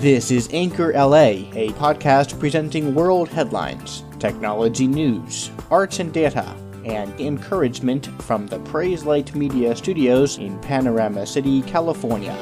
This is Anchor LA, a podcast presenting world headlines, technology news, arts and data, and encouragement from the Praise Light Media Studios in Panorama City, California.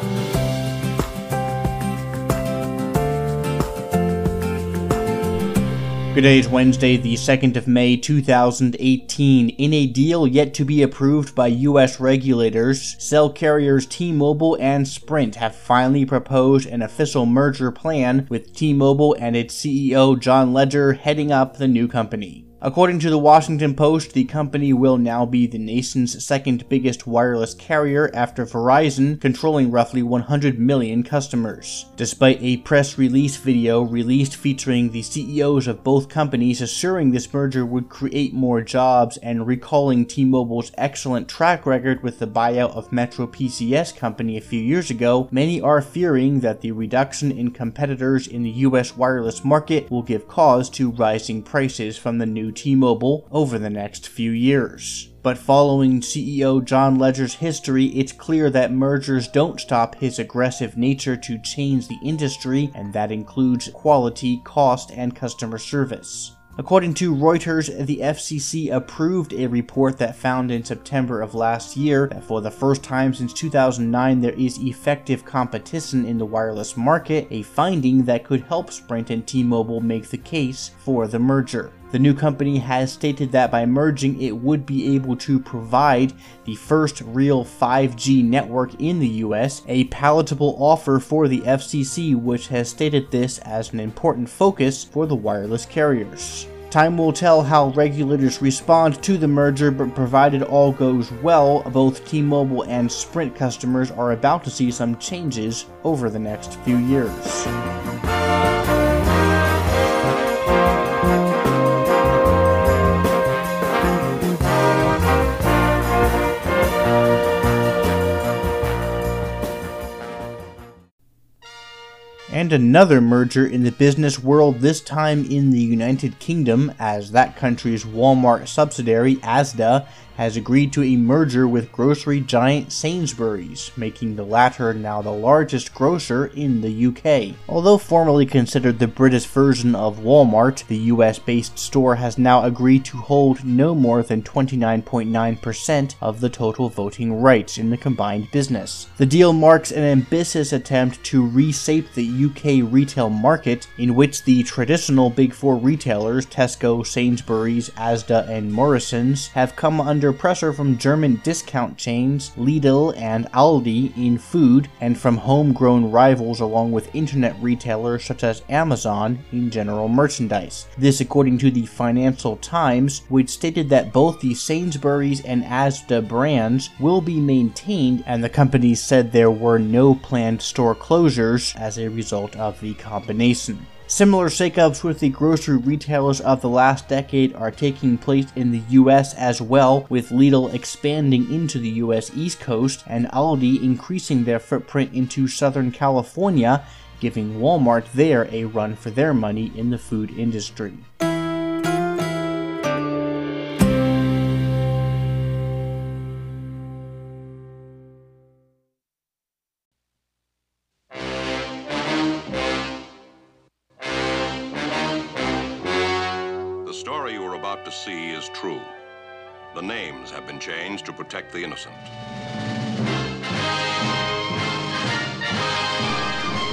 Today is Wednesday, the 2nd of May 2018. In a deal yet to be approved by U.S. regulators, cell carriers T Mobile and Sprint have finally proposed an official merger plan, with T Mobile and its CEO John Legere heading up the new company. According to the Washington Post, the company will now be the nation's second biggest wireless carrier after Verizon, controlling roughly 100 million customers. Despite a press release video released featuring the CEOs of both companies assuring this merger would create more jobs and recalling T-Mobile's excellent track record with the buyout of Metro PCS company a few years ago, many are fearing that the reduction in competitors in the US wireless market will give cause to rising prices from the new T-Mobile over the next few years. But following CEO John Legere's history, it's clear that mergers don't stop his aggressive nature to change the industry, and that includes quality, cost, and customer service. According to Reuters, the FCC approved a report that found in September of last year that for the first time since 2009 there is effective competition in the wireless market, a finding that could help Sprint and T-Mobile make the case for the merger. The new company has stated that by merging, it would be able to provide the first real 5G network in the US, a palatable offer for the FCC, which has stated this as an important focus for the wireless carriers. Time will tell how regulators respond to the merger, but provided all goes well, both T-Mobile and Sprint customers are about to see some changes over the next few years. And another merger in the business world, this time in the United Kingdom, as that country's Walmart subsidiary, Asda, has agreed to a merger with grocery giant Sainsbury's, making the latter now the largest grocer in the UK. Although formerly considered the British version of Walmart, the US based store has now agreed to hold no more than 29.9% of the total voting rights in the combined business. The deal marks an ambitious attempt to reshape the UK retail market, in which the traditional Big Four retailers, Tesco, Sainsbury's, Asda, and Morrison's, have come under under pressure from German discount chains Lidl and Aldi in food, and from homegrown rivals along with internet retailers such as Amazon in general merchandise. This according to the Financial Times, which stated that both the Sainsbury's and Asda brands will be maintained, and the company said there were no planned store closures as a result of the combination. Similar shakeups with the grocery retailers of the last decade are taking place in the US as well, with Lidl expanding into the US East Coast and Aldi increasing their footprint into Southern California, giving Walmart there a run for their money in the food industry. True. The names have been changed to protect the innocent.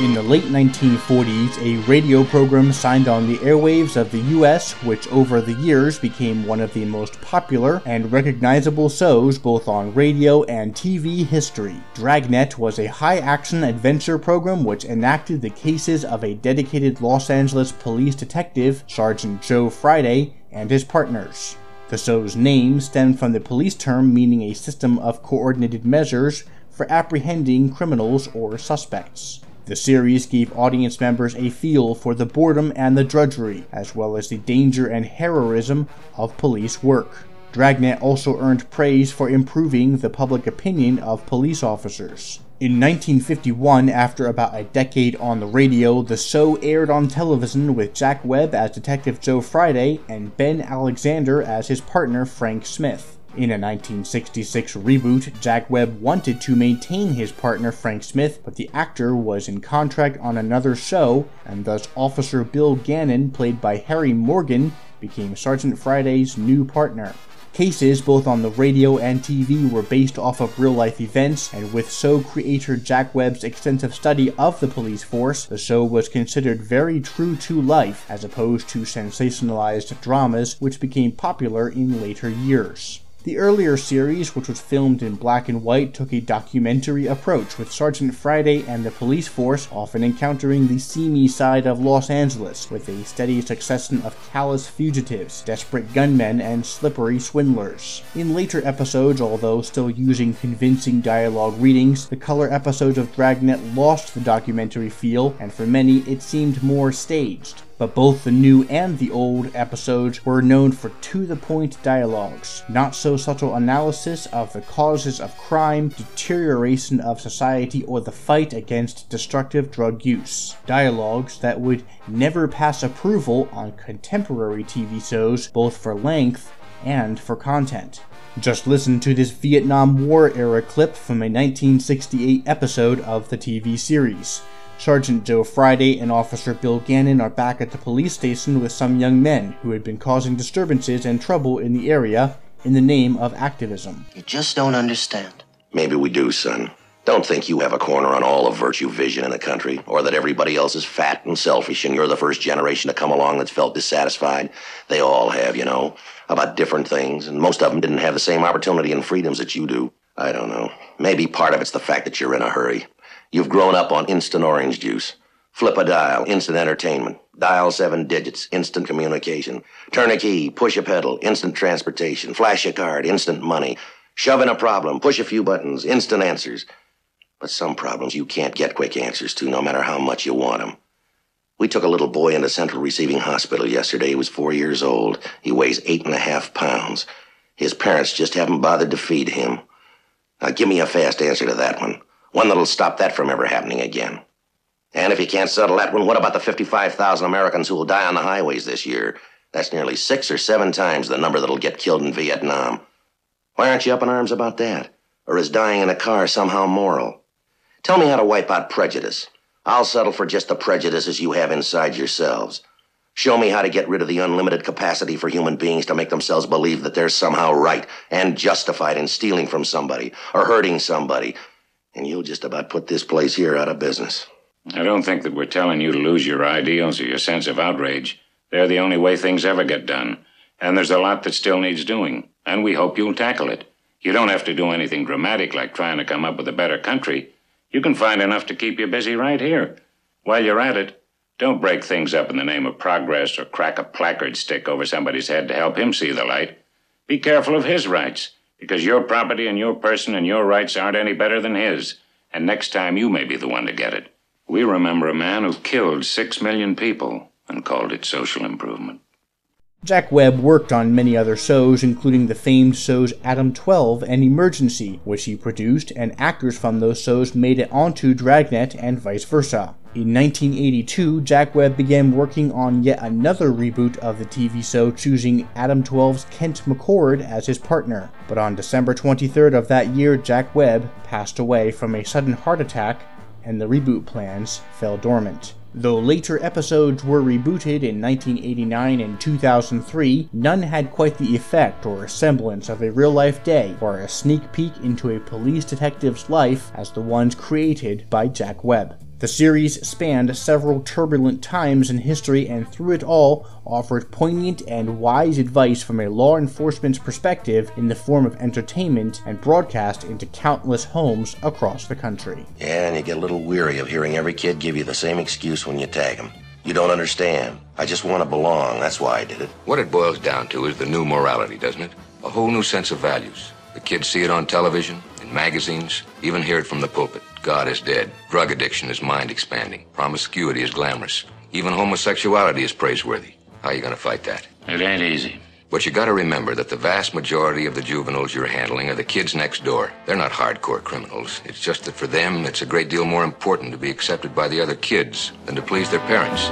In the late 1940s, a radio program signed on the airwaves of the US, which over the years became one of the most popular and recognizable shows both on radio and TV history. Dragnet was a high action adventure program which enacted the cases of a dedicated Los Angeles police detective, Sergeant Joe Friday, and his partners. The show's name stemmed from the police term meaning a system of coordinated measures for apprehending criminals or suspects. The series gave audience members a feel for the boredom and the drudgery, as well as the danger and heroism of police work. Dragnet also earned praise for improving the public opinion of police officers. In 1951, after about a decade on the radio, the show aired on television with Jack Webb as Detective Joe Friday and Ben Alexander as his partner Frank Smith. In a 1966 reboot, Jack Webb wanted to maintain his partner Frank Smith, but the actor was in contract on another show, and thus Officer Bill Gannon, played by Harry Morgan, became Sergeant Friday's new partner. Cases both on the radio and TV were based off of real life events, and with show creator Jack Webb's extensive study of the police force, the show was considered very true to life as opposed to sensationalized dramas which became popular in later years. The earlier series, which was filmed in black and white, took a documentary approach, with Sergeant Friday and the police force often encountering the seamy side of Los Angeles, with a steady succession of callous fugitives, desperate gunmen, and slippery swindlers. In later episodes, although still using convincing dialogue readings, the color episodes of Dragnet lost the documentary feel, and for many it seemed more staged but both the new and the old episodes were known for to the point dialogues, not so subtle analysis of the causes of crime, deterioration of society, or the fight against destructive drug use. Dialogues that would never pass approval on contemporary TV shows, both for length and for content. Just listen to this Vietnam War era clip from a 1968 episode of the TV series. Sergeant Joe Friday and Officer Bill Gannon are back at the police station with some young men who had been causing disturbances and trouble in the area in the name of activism. You just don't understand. Maybe we do, son. Don't think you have a corner on all of virtue vision in the country, or that everybody else is fat and selfish and you're the first generation to come along that's felt dissatisfied. They all have, you know, about different things, and most of them didn't have the same opportunity and freedoms that you do. I don't know. Maybe part of it's the fact that you're in a hurry. You've grown up on instant orange juice. Flip a dial, instant entertainment. Dial seven digits, instant communication. Turn a key, push a pedal, instant transportation. Flash a card, instant money. Shove in a problem, push a few buttons, instant answers. But some problems you can't get quick answers to, no matter how much you want them. We took a little boy into Central Receiving Hospital yesterday. He was four years old. He weighs eight and a half pounds. His parents just haven't bothered to feed him. Now, give me a fast answer to that one. One that'll stop that from ever happening again. And if you can't settle that one, what about the 55,000 Americans who will die on the highways this year? That's nearly six or seven times the number that'll get killed in Vietnam. Why aren't you up in arms about that? Or is dying in a car somehow moral? Tell me how to wipe out prejudice. I'll settle for just the prejudices you have inside yourselves. Show me how to get rid of the unlimited capacity for human beings to make themselves believe that they're somehow right and justified in stealing from somebody or hurting somebody and you'll just about put this place here out of business. I don't think that we're telling you to lose your ideals or your sense of outrage. They're the only way things ever get done. And there's a lot that still needs doing, and we hope you'll tackle it. You don't have to do anything dramatic like trying to come up with a better country. You can find enough to keep you busy right here. While you're at it, don't break things up in the name of progress or crack a placard stick over somebody's head to help him see the light. Be careful of his rights because your property and your person and your rights aren't any better than his. And next time you may be the one to get it. We remember a man who killed six million people and called it social improvement. Jack Webb worked on many other shows, including the famed shows Adam 12 and Emergency, which he produced, and actors from those shows made it onto Dragnet and vice versa. In 1982, Jack Webb began working on yet another reboot of the TV show, choosing Adam 12's Kent McCord as his partner. But on December 23rd of that year, Jack Webb passed away from a sudden heart attack, and the reboot plans fell dormant. Though later episodes were rebooted in 1989 and 2003, none had quite the effect or semblance of a real life day or a sneak peek into a police detective's life as the ones created by Jack Webb. The series spanned several turbulent times in history and through it all offered poignant and wise advice from a law enforcement's perspective in the form of entertainment and broadcast into countless homes across the country. Yeah, and you get a little weary of hearing every kid give you the same excuse when you tag them. You don't understand. I just want to belong. That's why I did it. What it boils down to is the new morality, doesn't it? A whole new sense of values. The kids see it on television, in magazines, even hear it from the pulpit. God is dead. Drug addiction is mind expanding. Promiscuity is glamorous. Even homosexuality is praiseworthy. How are you going to fight that? It ain't easy. But you got to remember that the vast majority of the juveniles you're handling are the kids next door. They're not hardcore criminals. It's just that for them, it's a great deal more important to be accepted by the other kids than to please their parents.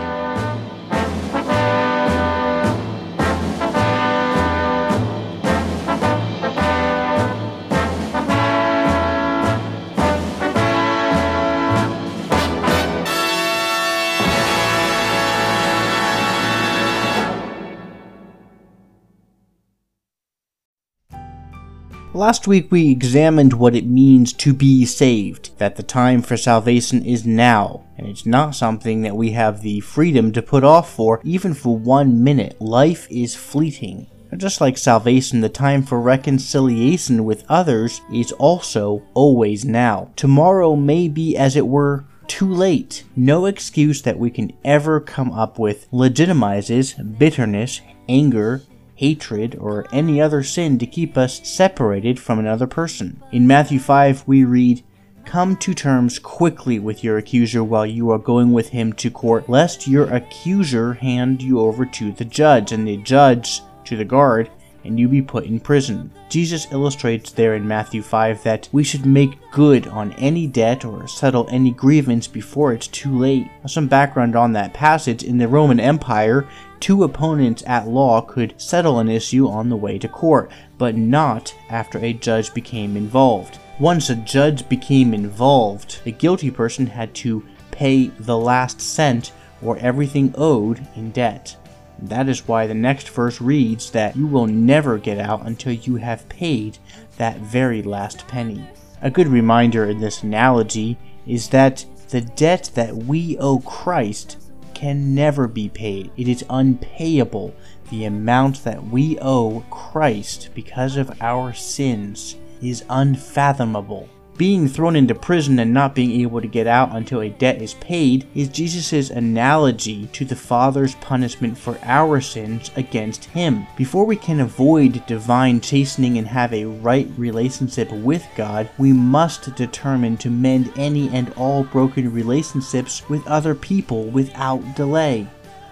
Last week we examined what it means to be saved, that the time for salvation is now, and it's not something that we have the freedom to put off for even for one minute. Life is fleeting. Just like salvation, the time for reconciliation with others is also always now. Tomorrow may be, as it were, too late. No excuse that we can ever come up with legitimizes bitterness, anger, hatred, or any other sin to keep us separated from another person. In Matthew 5, we read, Come to terms quickly with your accuser while you are going with him to court, lest your accuser hand you over to the judge, and the judge to the guard, and you be put in prison. Jesus illustrates there in Matthew 5 that we should make good on any debt or settle any grievance before it's too late. Some background on that passage in the Roman Empire, two opponents at law could settle an issue on the way to court, but not after a judge became involved. Once a judge became involved, the guilty person had to pay the last cent or everything owed in debt. That is why the next verse reads that you will never get out until you have paid that very last penny. A good reminder in this analogy is that the debt that we owe Christ can never be paid. It is unpayable. The amount that we owe Christ because of our sins is unfathomable. Being thrown into prison and not being able to get out until a debt is paid is Jesus' analogy to the Father's punishment for our sins against him. Before we can avoid divine chastening and have a right relationship with God, we must determine to mend any and all broken relationships with other people without delay.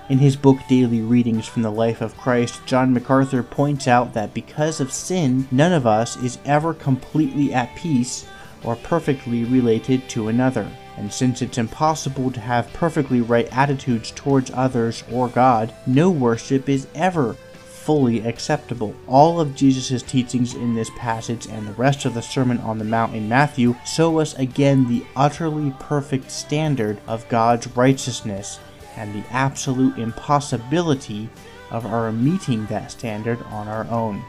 In his book Daily Readings from the Life of Christ, John MacArthur points out that because of sin, none of us is ever completely at peace or perfectly related to another. And since it's impossible to have perfectly right attitudes towards others or God, no worship is ever fully acceptable. All of Jesus' teachings in this passage and the rest of the Sermon on the Mount in Matthew show us again the utterly perfect standard of God's righteousness and the absolute impossibility of our meeting that standard on our own.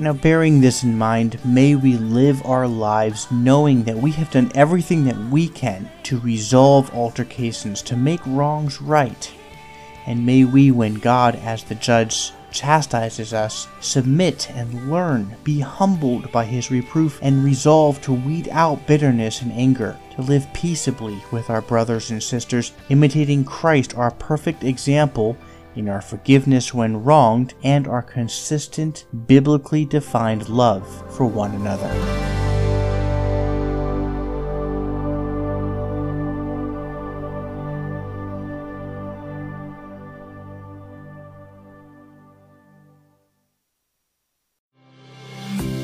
Now, bearing this in mind, may we live our lives knowing that we have done everything that we can to resolve altercations, to make wrongs right. And may we, when God, as the judge, chastises us, submit and learn, be humbled by his reproof, and resolve to weed out bitterness and anger, to live peaceably with our brothers and sisters, imitating Christ, our perfect example in our forgiveness when wronged, and our consistent, biblically defined love for one another.